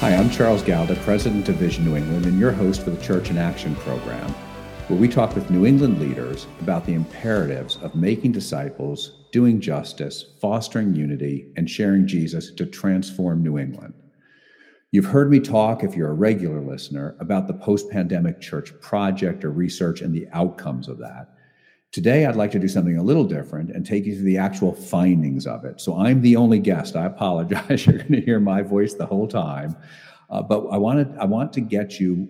Hi, I'm Charles Galda, President of Vision New England, and your host for the Church in Action program, where we talk with New England leaders about the imperatives of making disciples, doing justice, fostering unity, and sharing Jesus to transform New England. You've heard me talk, if you're a regular listener, about the post pandemic church project or research and the outcomes of that. Today, I'd like to do something a little different and take you through the actual findings of it. So I'm the only guest. I apologize. You're going to hear my voice the whole time. Uh, but I wanted, I want to get you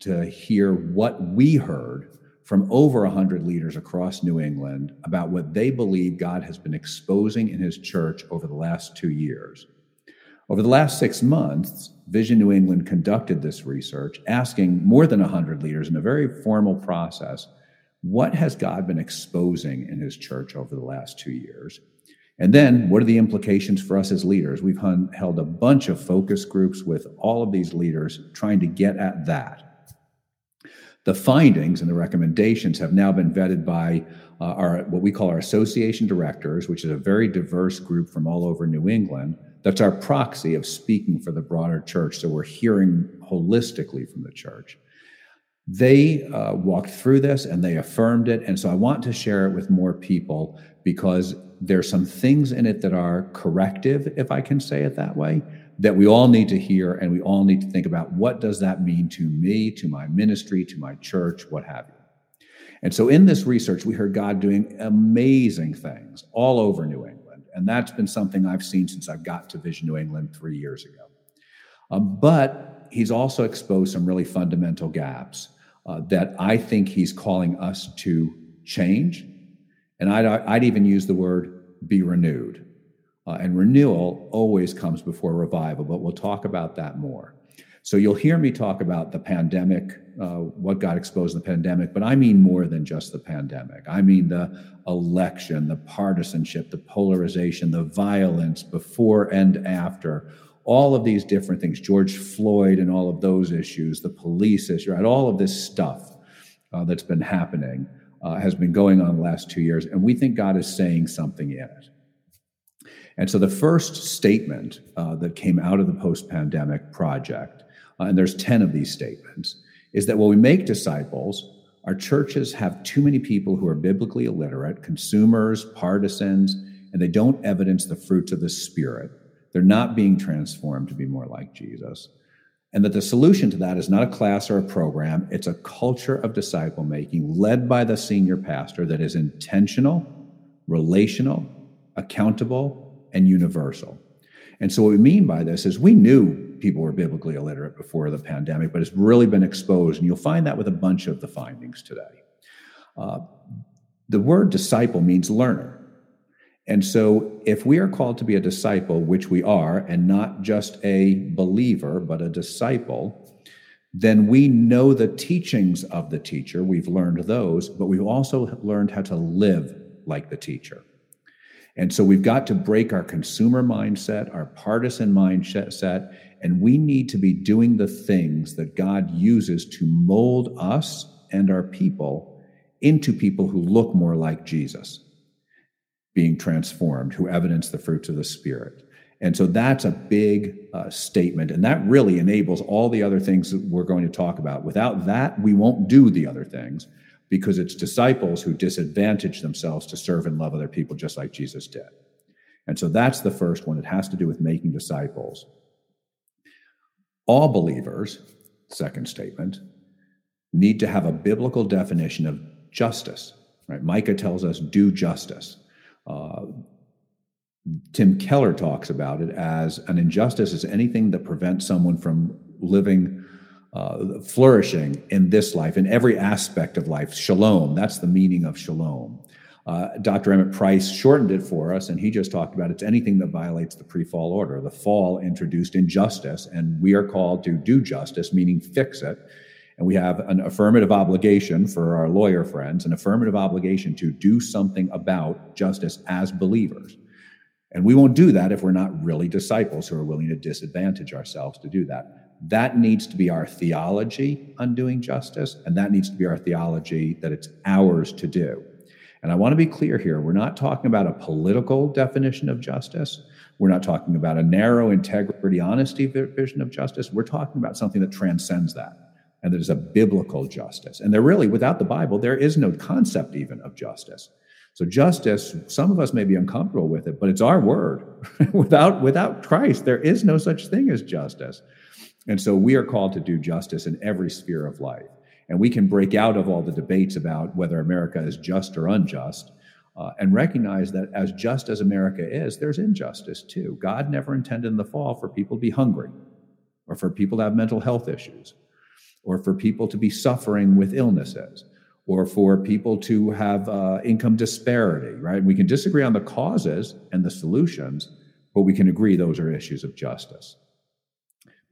to hear what we heard from over 100 leaders across New England about what they believe God has been exposing in his church over the last two years. Over the last six months, Vision New England conducted this research, asking more than 100 leaders in a very formal process what has God been exposing in his church over the last two years? And then, what are the implications for us as leaders? We've held a bunch of focus groups with all of these leaders trying to get at that. The findings and the recommendations have now been vetted by uh, our what we call our association directors, which is a very diverse group from all over New England. That's our proxy of speaking for the broader church. So we're hearing holistically from the church. They uh, walked through this and they affirmed it. And so I want to share it with more people because there's some things in it that are corrective, if I can say it that way, that we all need to hear and we all need to think about what does that mean to me, to my ministry, to my church, what have you. And so in this research, we heard God doing amazing things all over New England. And that's been something I've seen since I've got to Vision New England three years ago. Um, but he's also exposed some really fundamental gaps uh, that I think he's calling us to change. And I'd, I'd even use the word be renewed. Uh, and renewal always comes before revival, but we'll talk about that more. So you'll hear me talk about the pandemic, uh, what got exposed in the pandemic, but I mean more than just the pandemic. I mean the election, the partisanship, the polarization, the violence before and after, all of these different things, George Floyd and all of those issues, the police issue, right? All of this stuff uh, that's been happening uh, has been going on the last two years, and we think God is saying something in it. And so the first statement uh, that came out of the post pandemic project, uh, and there's 10 of these statements, is that when we make disciples, our churches have too many people who are biblically illiterate, consumers, partisans, and they don't evidence the fruits of the Spirit they're not being transformed to be more like Jesus. And that the solution to that is not a class or a program, it's a culture of disciple making led by the senior pastor that is intentional, relational, accountable, and universal. And so, what we mean by this is we knew people were biblically illiterate before the pandemic, but it's really been exposed. And you'll find that with a bunch of the findings today. Uh, the word disciple means learner. And so, if we are called to be a disciple, which we are, and not just a believer, but a disciple, then we know the teachings of the teacher. We've learned those, but we've also learned how to live like the teacher. And so, we've got to break our consumer mindset, our partisan mindset, and we need to be doing the things that God uses to mold us and our people into people who look more like Jesus being transformed, who evidence the fruits of the Spirit. And so that's a big uh, statement. And that really enables all the other things that we're going to talk about. Without that, we won't do the other things because it's disciples who disadvantage themselves to serve and love other people just like Jesus did. And so that's the first one. It has to do with making disciples. All believers, second statement, need to have a biblical definition of justice. Right? Micah tells us, do justice. Uh, Tim Keller talks about it as an injustice is anything that prevents someone from living, uh, flourishing in this life, in every aspect of life. Shalom, that's the meaning of shalom. Uh, Dr. Emmett Price shortened it for us, and he just talked about it's anything that violates the pre fall order. The fall introduced injustice, and we are called to do justice, meaning fix it. And we have an affirmative obligation for our lawyer friends, an affirmative obligation to do something about justice as believers. And we won't do that if we're not really disciples who are willing to disadvantage ourselves to do that. That needs to be our theology on doing justice, and that needs to be our theology that it's ours to do. And I want to be clear here we're not talking about a political definition of justice. We're not talking about a narrow integrity, honesty vision of justice. We're talking about something that transcends that and there's a biblical justice. And there really, without the Bible, there is no concept even of justice. So justice, some of us may be uncomfortable with it, but it's our word. without, without Christ, there is no such thing as justice. And so we are called to do justice in every sphere of life. And we can break out of all the debates about whether America is just or unjust uh, and recognize that as just as America is, there's injustice too. God never intended in the fall for people to be hungry or for people to have mental health issues or for people to be suffering with illnesses or for people to have uh, income disparity, right? We can disagree on the causes and the solutions, but we can agree those are issues of justice.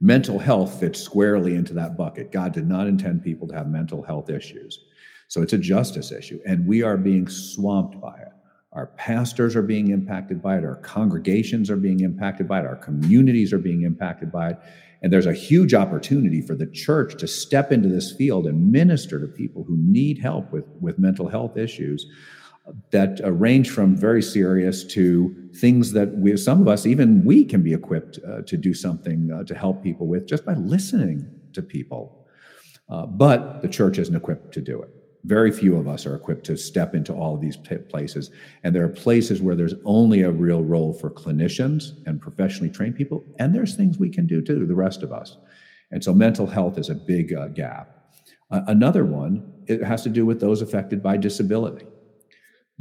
Mental health fits squarely into that bucket. God did not intend people to have mental health issues. So it's a justice issue, and we are being swamped by it. Our pastors are being impacted by it, our congregations are being impacted by it, our communities are being impacted by it. And there's a huge opportunity for the church to step into this field and minister to people who need help with, with mental health issues that uh, range from very serious to things that we, some of us, even we, can be equipped uh, to do something uh, to help people with just by listening to people. Uh, but the church isn't equipped to do it. Very few of us are equipped to step into all of these places. And there are places where there's only a real role for clinicians and professionally trained people. And there's things we can do too, the rest of us. And so mental health is a big uh, gap. Uh, another one, it has to do with those affected by disability.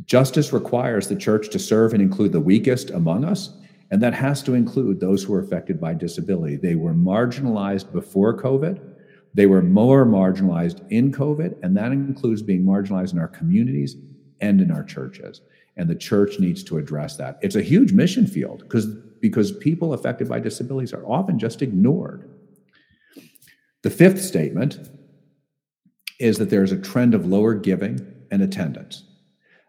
Justice requires the church to serve and include the weakest among us, and that has to include those who are affected by disability. They were marginalized before COVID they were more marginalized in COVID, and that includes being marginalized in our communities and in our churches. And the church needs to address that. It's a huge mission field because because people affected by disabilities are often just ignored. The fifth statement is that there's a trend of lower giving and attendance.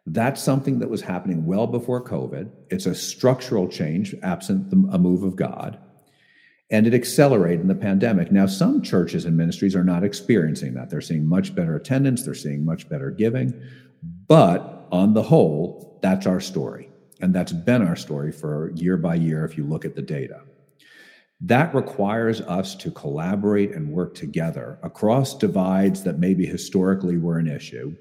That's something that was happening well before COVID. It's a structural change, absent a move of God and it accelerated in the pandemic. Now, some churches and ministries are not experiencing that. They're seeing much better attendance, they're seeing much better giving. But on the whole, that's our story. And that's been our story for year by year if you look at the data. That requires us to collaborate and work together across divides that maybe historically were an issue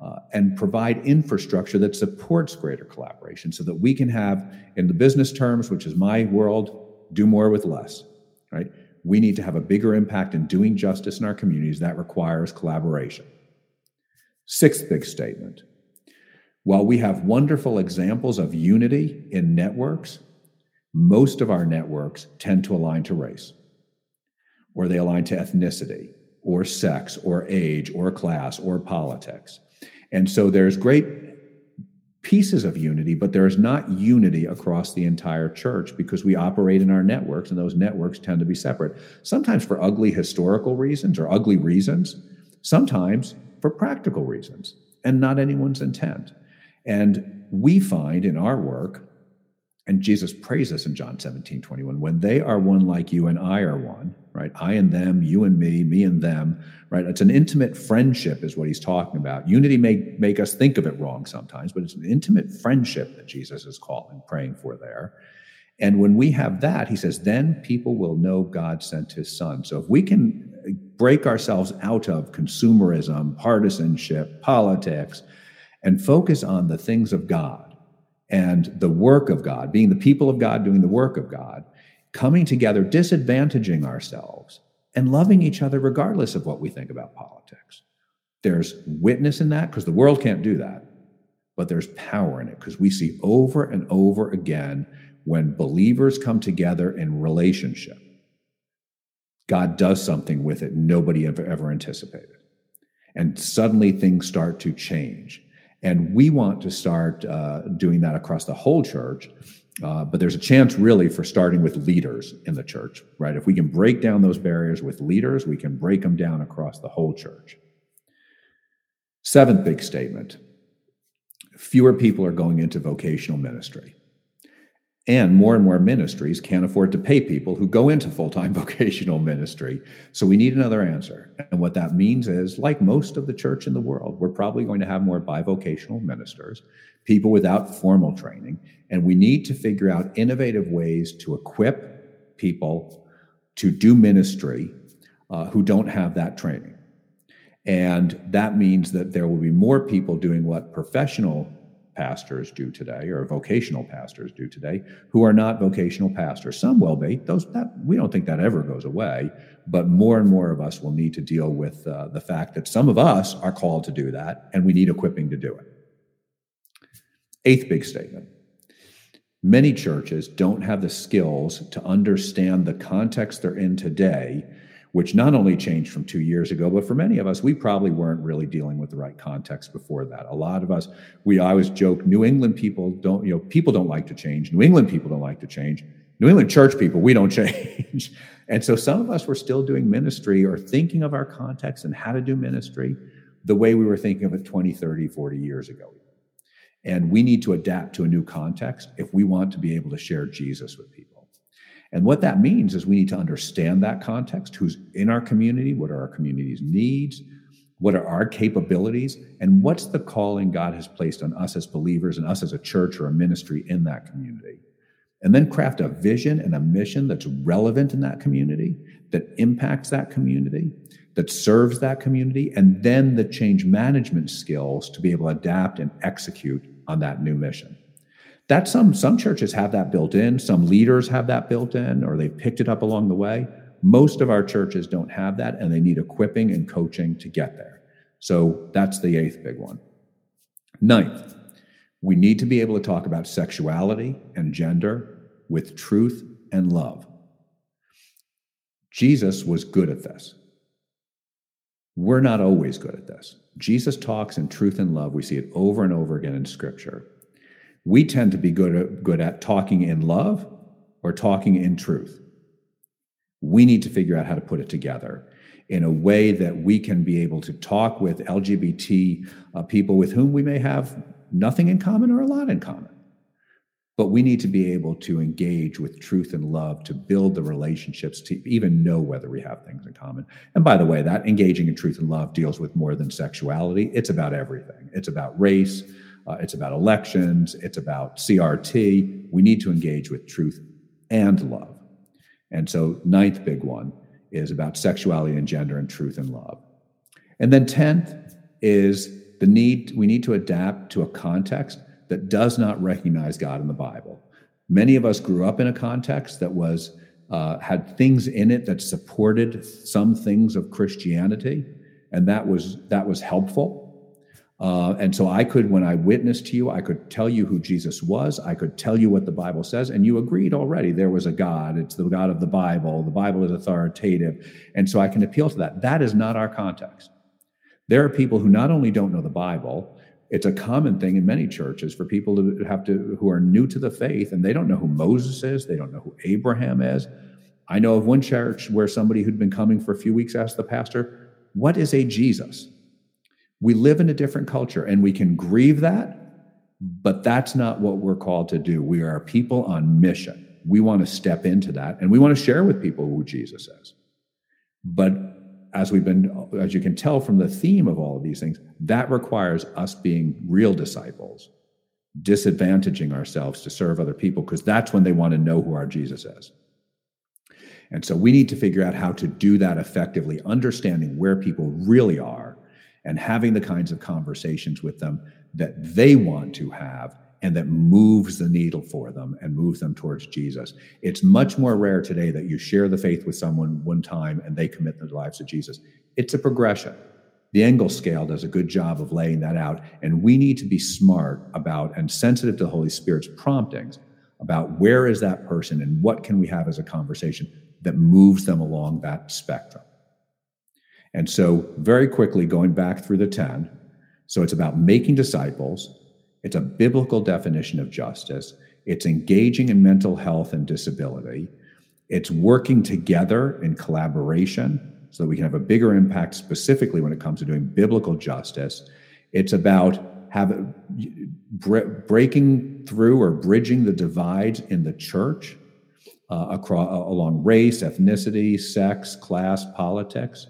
uh, and provide infrastructure that supports greater collaboration so that we can have, in the business terms, which is my world, do more with less, right? We need to have a bigger impact in doing justice in our communities. That requires collaboration. Sixth big statement. While we have wonderful examples of unity in networks, most of our networks tend to align to race, or they align to ethnicity, or sex, or age, or class, or politics. And so there's great pieces of unity, but there is not unity across the entire church because we operate in our networks and those networks tend to be separate. Sometimes for ugly historical reasons or ugly reasons, sometimes for practical reasons and not anyone's intent. And we find in our work, and Jesus prays us in John 17, 21, when they are one like you and I are one, right? I and them, you and me, me and them, right? It's an intimate friendship, is what he's talking about. Unity may make us think of it wrong sometimes, but it's an intimate friendship that Jesus is calling, praying for there. And when we have that, he says, then people will know God sent his son. So if we can break ourselves out of consumerism, partisanship, politics, and focus on the things of God and the work of God, being the people of God doing the work of God, coming together, disadvantaging ourselves, and loving each other regardless of what we think about politics. There's witness in that because the world can't do that, but there's power in it because we see over and over again when believers come together in relationship, God does something with it nobody ever, ever anticipated. And suddenly things start to change. And we want to start uh, doing that across the whole church uh, but there's a chance really for starting with leaders in the church, right? If we can break down those barriers with leaders, we can break them down across the whole church. Seventh big statement fewer people are going into vocational ministry. And more and more ministries can't afford to pay people who go into full time vocational ministry. So we need another answer. And what that means is, like most of the church in the world, we're probably going to have more bivocational ministers, people without formal training. And we need to figure out innovative ways to equip people to do ministry uh, who don't have that training. And that means that there will be more people doing what professional pastors do today or vocational pastors do today who are not vocational pastors. Some will be. Those that we don't think that ever goes away but more and more of us will need to deal with uh, the fact that some of us are called to do that and we need equipping to do it. Eighth big statement. Many churches don't have the skills to understand the context they're in today which not only changed from two years ago, but for many of us, we probably weren't really dealing with the right context before that. A lot of us, we I always joke, New England people don't, you know, people don't like to change. New England people don't like to change. New England church people, we don't change. and so some of us were still doing ministry or thinking of our context and how to do ministry the way we were thinking of it 20, 30, 40 years ago. And we need to adapt to a new context if we want to be able to share Jesus with people. And what that means is we need to understand that context who's in our community, what are our community's needs, what are our capabilities, and what's the calling God has placed on us as believers and us as a church or a ministry in that community. And then craft a vision and a mission that's relevant in that community, that impacts that community, that serves that community, and then the change management skills to be able to adapt and execute on that new mission. That some some churches have that built in, some leaders have that built in, or they've picked it up along the way. Most of our churches don't have that, and they need equipping and coaching to get there. So that's the eighth big one. Ninth, we need to be able to talk about sexuality and gender with truth and love. Jesus was good at this. We're not always good at this. Jesus talks in truth and love. We see it over and over again in Scripture. We tend to be good at, good at talking in love or talking in truth. We need to figure out how to put it together in a way that we can be able to talk with LGBT uh, people with whom we may have nothing in common or a lot in common. But we need to be able to engage with truth and love to build the relationships to even know whether we have things in common. And by the way, that engaging in truth and love deals with more than sexuality. It's about everything. It's about race, uh, it's about elections. It's about CRT. We need to engage with truth and love. And so, ninth big one is about sexuality and gender and truth and love. And then, tenth is the need, we need to adapt to a context that does not recognize God in the Bible. Many of us grew up in a context that was uh, had things in it that supported some things of Christianity, and that was that was helpful. Uh, and so I could, when I witnessed to you, I could tell you who Jesus was. I could tell you what the Bible says. And you agreed already there was a God. It's the God of the Bible. The Bible is authoritative. And so I can appeal to that. That is not our context. There are people who not only don't know the Bible, it's a common thing in many churches for people to have to, who are new to the faith and they don't know who Moses is. They don't know who Abraham is. I know of one church where somebody who'd been coming for a few weeks asked the pastor, What is a Jesus? We live in a different culture and we can grieve that, but that's not what we're called to do. We are people on mission. We want to step into that and we want to share with people who Jesus is. But as we've been, as you can tell from the theme of all of these things, that requires us being real disciples, disadvantaging ourselves to serve other people, because that's when they want to know who our Jesus is. And so we need to figure out how to do that effectively, understanding where people really are and having the kinds of conversations with them that they want to have and that moves the needle for them and moves them towards Jesus. It's much more rare today that you share the faith with someone one time and they commit their lives to Jesus. It's a progression. The Engel scale does a good job of laying that out. And we need to be smart about and sensitive to the Holy Spirit's promptings about where is that person and what can we have as a conversation that moves them along that spectrum. And so, very quickly, going back through the 10, so it's about making disciples, it's a biblical definition of justice, it's engaging in mental health and disability, it's working together in collaboration so that we can have a bigger impact specifically when it comes to doing biblical justice. It's about have, breaking through or bridging the divides in the church uh, across, along race, ethnicity, sex, class, politics.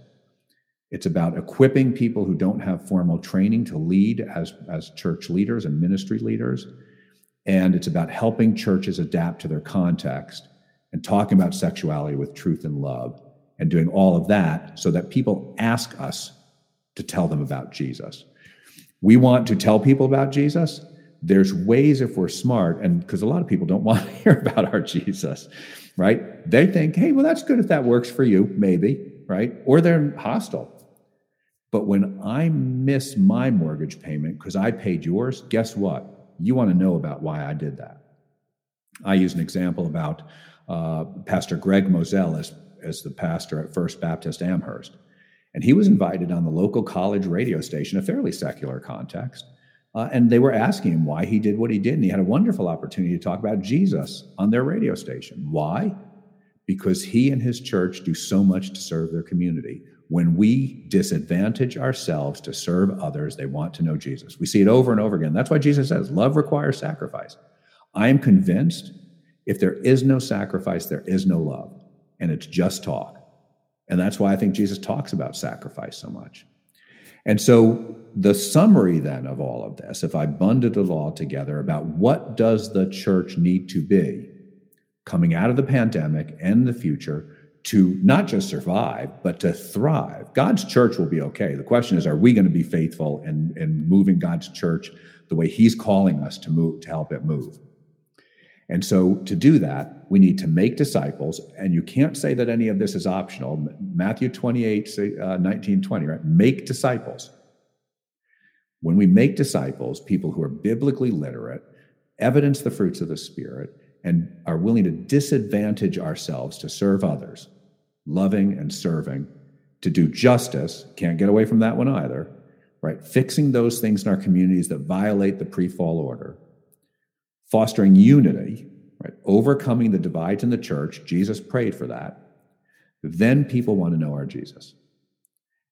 It's about equipping people who don't have formal training to lead as, as church leaders and ministry leaders. And it's about helping churches adapt to their context and talking about sexuality with truth and love and doing all of that so that people ask us to tell them about Jesus. We want to tell people about Jesus. There's ways if we're smart, and because a lot of people don't want to hear about our Jesus, right? They think, hey, well, that's good if that works for you, maybe, right? Or they're hostile. But when I miss my mortgage payment because I paid yours, guess what? You want to know about why I did that. I use an example about uh, Pastor Greg Moselle as, as the pastor at First Baptist Amherst. And he was invited on the local college radio station, a fairly secular context. Uh, and they were asking him why he did what he did. And he had a wonderful opportunity to talk about Jesus on their radio station. Why? Because he and his church do so much to serve their community. When we disadvantage ourselves to serve others, they want to know Jesus. We see it over and over again. That's why Jesus says, Love requires sacrifice. I am convinced if there is no sacrifice, there is no love. And it's just talk. And that's why I think Jesus talks about sacrifice so much. And so the summary then of all of this, if I bundled it all together about what does the church need to be coming out of the pandemic and the future to not just survive, but to thrive. God's church will be okay. The question is, are we going to be faithful and, and moving God's church the way He's calling us to move to help it move? And so to do that, we need to make disciples. And you can't say that any of this is optional. Matthew 28, uh, 19, 20, right? Make disciples. When we make disciples, people who are biblically literate, evidence the fruits of the Spirit, and are willing to disadvantage ourselves to serve others, loving and serving, to do justice, can't get away from that one either, right? Fixing those things in our communities that violate the pre fall order fostering unity, right? Overcoming the divides in the church. Jesus prayed for that. Then people want to know our Jesus.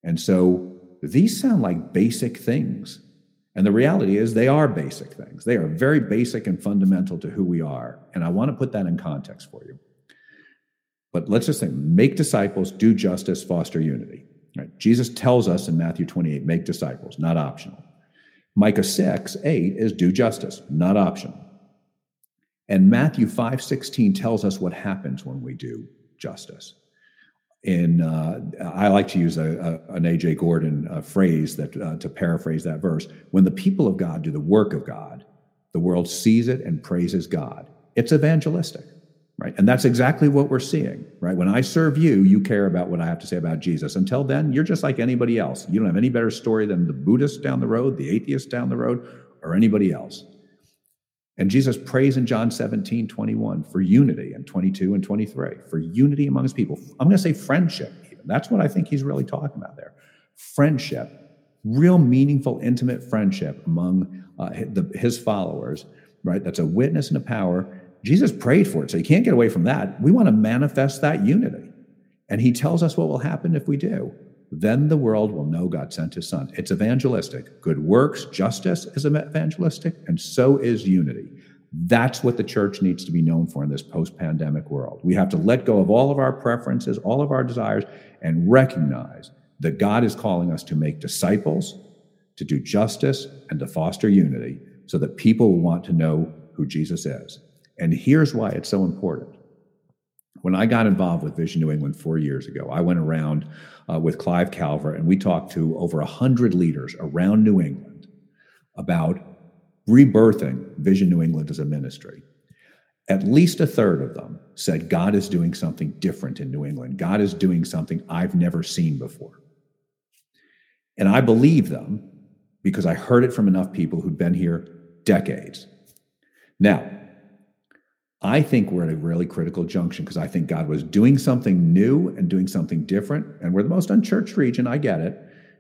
And so these sound like basic things. And the reality is, they are basic things. They are very basic and fundamental to who we are. And I want to put that in context for you. But let's just say make disciples, do justice, foster unity. Right? Jesus tells us in Matthew 28 make disciples, not optional. Micah 6, 8 is do justice, not optional. And Matthew 5:16 tells us what happens when we do justice. In uh, I like to use a, a, an AJ Gordon uh, phrase that uh, to paraphrase that verse: When the people of God do the work of God, the world sees it and praises God. It's evangelistic, right? And that's exactly what we're seeing, right? When I serve you, you care about what I have to say about Jesus. Until then, you're just like anybody else. You don't have any better story than the Buddhist down the road, the atheist down the road, or anybody else. And Jesus prays in John 17, 21 for unity and 22 and 23, for unity among his people. I'm going to say friendship, even. That's what I think he's really talking about there. Friendship, real meaningful, intimate friendship among uh, his followers, right? That's a witness and a power. Jesus prayed for it, so you can't get away from that. We want to manifest that unity. And he tells us what will happen if we do. Then the world will know God sent his son. It's evangelistic. Good works, justice is evangelistic, and so is unity. That's what the church needs to be known for in this post pandemic world. We have to let go of all of our preferences, all of our desires, and recognize that God is calling us to make disciples, to do justice, and to foster unity so that people will want to know who Jesus is. And here's why it's so important. When I got involved with Vision New England four years ago, I went around uh, with Clive Calver and we talked to over 100 leaders around New England about rebirthing Vision New England as a ministry. At least a third of them said, God is doing something different in New England. God is doing something I've never seen before. And I believe them because I heard it from enough people who'd been here decades. Now, I think we're at a really critical junction because I think God was doing something new and doing something different. And we're the most unchurched region, I get it.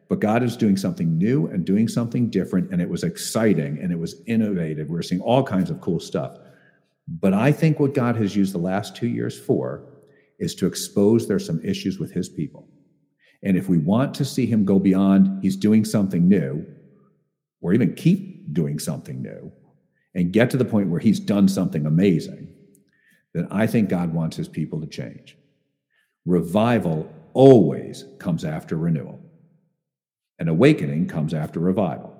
But God is doing something new and doing something different. And it was exciting and it was innovative. We're seeing all kinds of cool stuff. But I think what God has used the last two years for is to expose there's some issues with his people. And if we want to see him go beyond, he's doing something new, or even keep doing something new, and get to the point where he's done something amazing, then I think God wants his people to change. Revival always comes after renewal, and awakening comes after revival.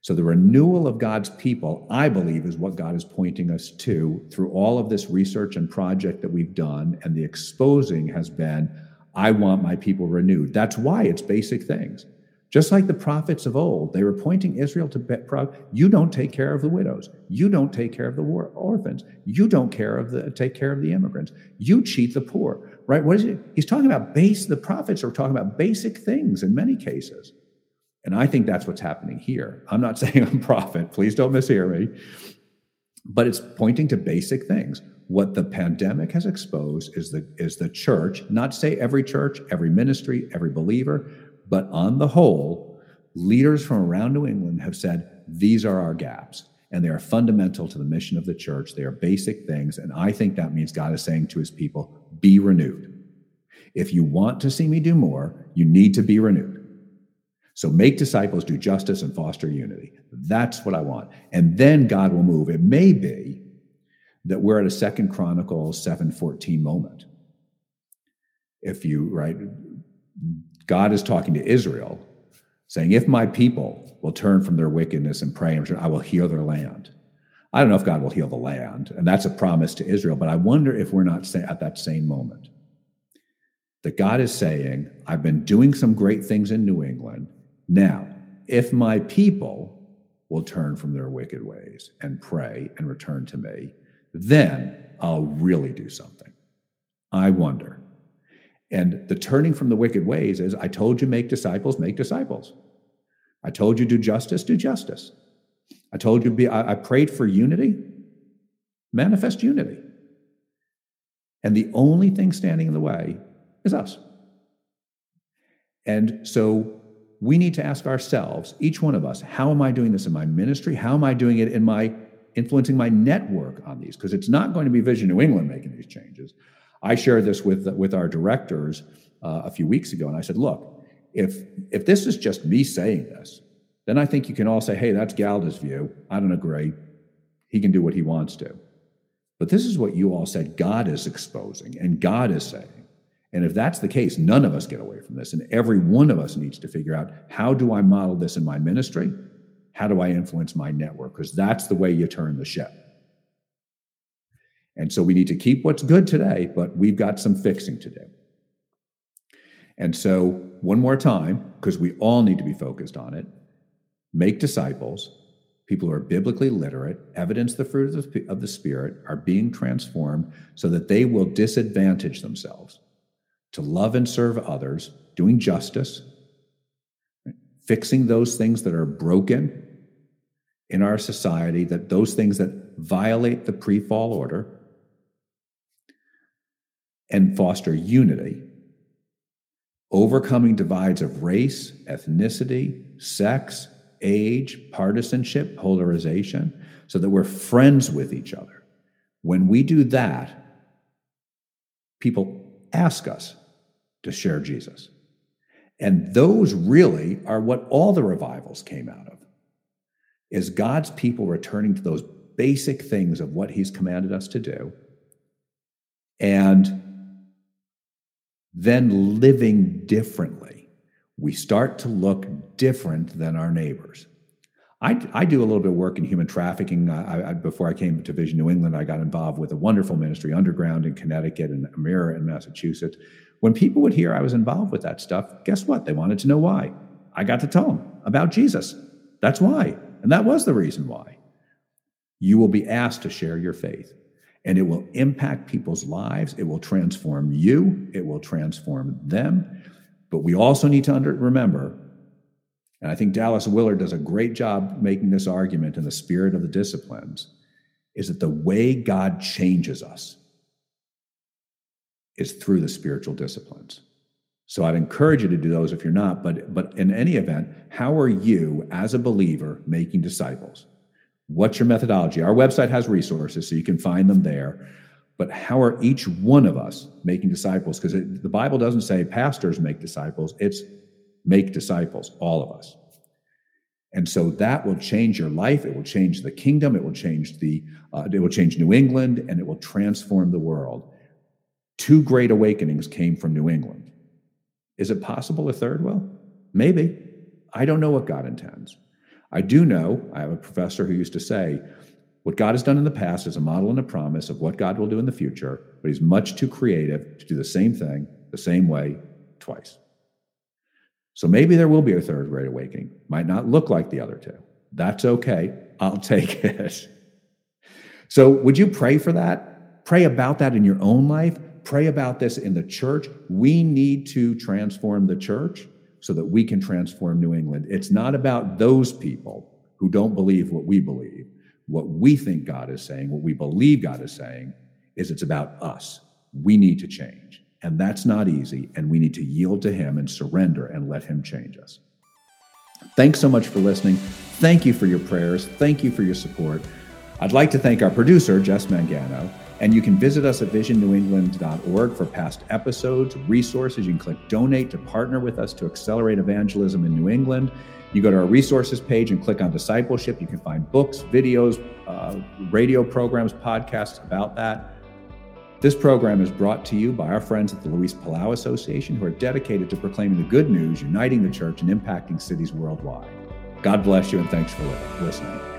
So, the renewal of God's people, I believe, is what God is pointing us to through all of this research and project that we've done. And the exposing has been, I want my people renewed. That's why it's basic things. Just like the prophets of old, they were pointing Israel to you don't take care of the widows, you don't take care of the war, orphans, you don't care of the take care of the immigrants, you cheat the poor. Right? What is it? He's talking about base. The prophets are talking about basic things in many cases, and I think that's what's happening here. I'm not saying I'm prophet. Please don't mishear me, but it's pointing to basic things. What the pandemic has exposed is the is the church. Not say every church, every ministry, every believer but on the whole, leaders from around New England have said these are our gaps and they are fundamental to the mission of the church. They are basic things. And I think that means God is saying to his people, be renewed. If you want to see me do more, you need to be renewed. So make disciples, do justice, and foster unity. That's what I want. And then God will move. It may be that we're at a Second Chronicles 7:14 moment. If you right God is talking to Israel, saying, If my people will turn from their wickedness and pray, and I will heal their land. I don't know if God will heal the land, and that's a promise to Israel, but I wonder if we're not at that same moment. That God is saying, I've been doing some great things in New England. Now, if my people will turn from their wicked ways and pray and return to me, then I'll really do something. I wonder and the turning from the wicked ways is I told you, make disciples, make disciples. I told you, do justice, do justice. I told you, be, I, I prayed for unity, manifest unity. And the only thing standing in the way is us. And so we need to ask ourselves, each one of us, how am I doing this in my ministry? How am I doing it in my influencing my network on these? Because it's not going to be Vision New England making these changes. I shared this with with our directors uh, a few weeks ago, and I said, "Look, if if this is just me saying this, then I think you can all say, hey, that's Galda's view. I don't agree. He can do what he wants to. But this is what you all said God is exposing and God is saying. And if that's the case, none of us get away from this. And every one of us needs to figure out how do I model this in my ministry? How do I influence my network? Because that's the way you turn the ship. And so we need to keep what's good today, but we've got some fixing to do. And so, one more time, because we all need to be focused on it make disciples, people who are biblically literate, evidence the fruit of the, of the Spirit, are being transformed so that they will disadvantage themselves to love and serve others, doing justice, fixing those things that are broken in our society, that those things that violate the pre fall order and foster unity, overcoming divides of race, ethnicity, sex, age, partisanship, polarization, so that we're friends with each other. When we do that, people ask us to share Jesus. And those really are what all the revivals came out of. Is God's people returning to those basic things of what he's commanded us to do and then living differently. We start to look different than our neighbors. I, I do a little bit of work in human trafficking. I, I, before I came to Vision New England, I got involved with a wonderful ministry, Underground in Connecticut and Amirah in Massachusetts. When people would hear I was involved with that stuff, guess what? They wanted to know why. I got to tell them about Jesus. That's why. And that was the reason why. You will be asked to share your faith and it will impact people's lives. It will transform you, it will transform them. But we also need to under, remember, and I think Dallas Willard does a great job making this argument in the spirit of the disciplines, is that the way God changes us is through the spiritual disciplines. So I'd encourage you to do those if you're not, but but in any event, how are you as a believer making disciples? What's your methodology? Our website has resources, so you can find them there. But how are each one of us making disciples? Because the Bible doesn't say pastors make disciples, it's make disciples, all of us. And so that will change your life. It will change the kingdom. It will change the. Uh, it will change New England, and it will transform the world. Two great awakenings came from New England. Is it possible a third will? Maybe. I don't know what God intends. I do know. I have a professor who used to say, "What God has done in the past is a model and a promise of what God will do in the future, but He's much too creative to do the same thing the same way twice." So maybe there will be a third great awakening. Might not look like the other two. That's okay. I'll take it. So, would you pray for that? Pray about that in your own life. Pray about this in the church. We need to transform the church so that we can transform New England. It's not about those people who don't believe what we believe. What we think God is saying, what we believe God is saying, is it's about us. We need to change. And that's not easy. And we need to yield to Him and surrender and let Him change us. Thanks so much for listening. Thank you for your prayers. Thank you for your support. I'd like to thank our producer, Jess Mangano. And you can visit us at visionnewengland.org for past episodes, resources. You can click donate to partner with us to accelerate evangelism in New England. You go to our resources page and click on discipleship. You can find books, videos, uh, radio programs, podcasts about that. This program is brought to you by our friends at the Luis Palau Association, who are dedicated to proclaiming the good news, uniting the church, and impacting cities worldwide. God bless you, and thanks for listening.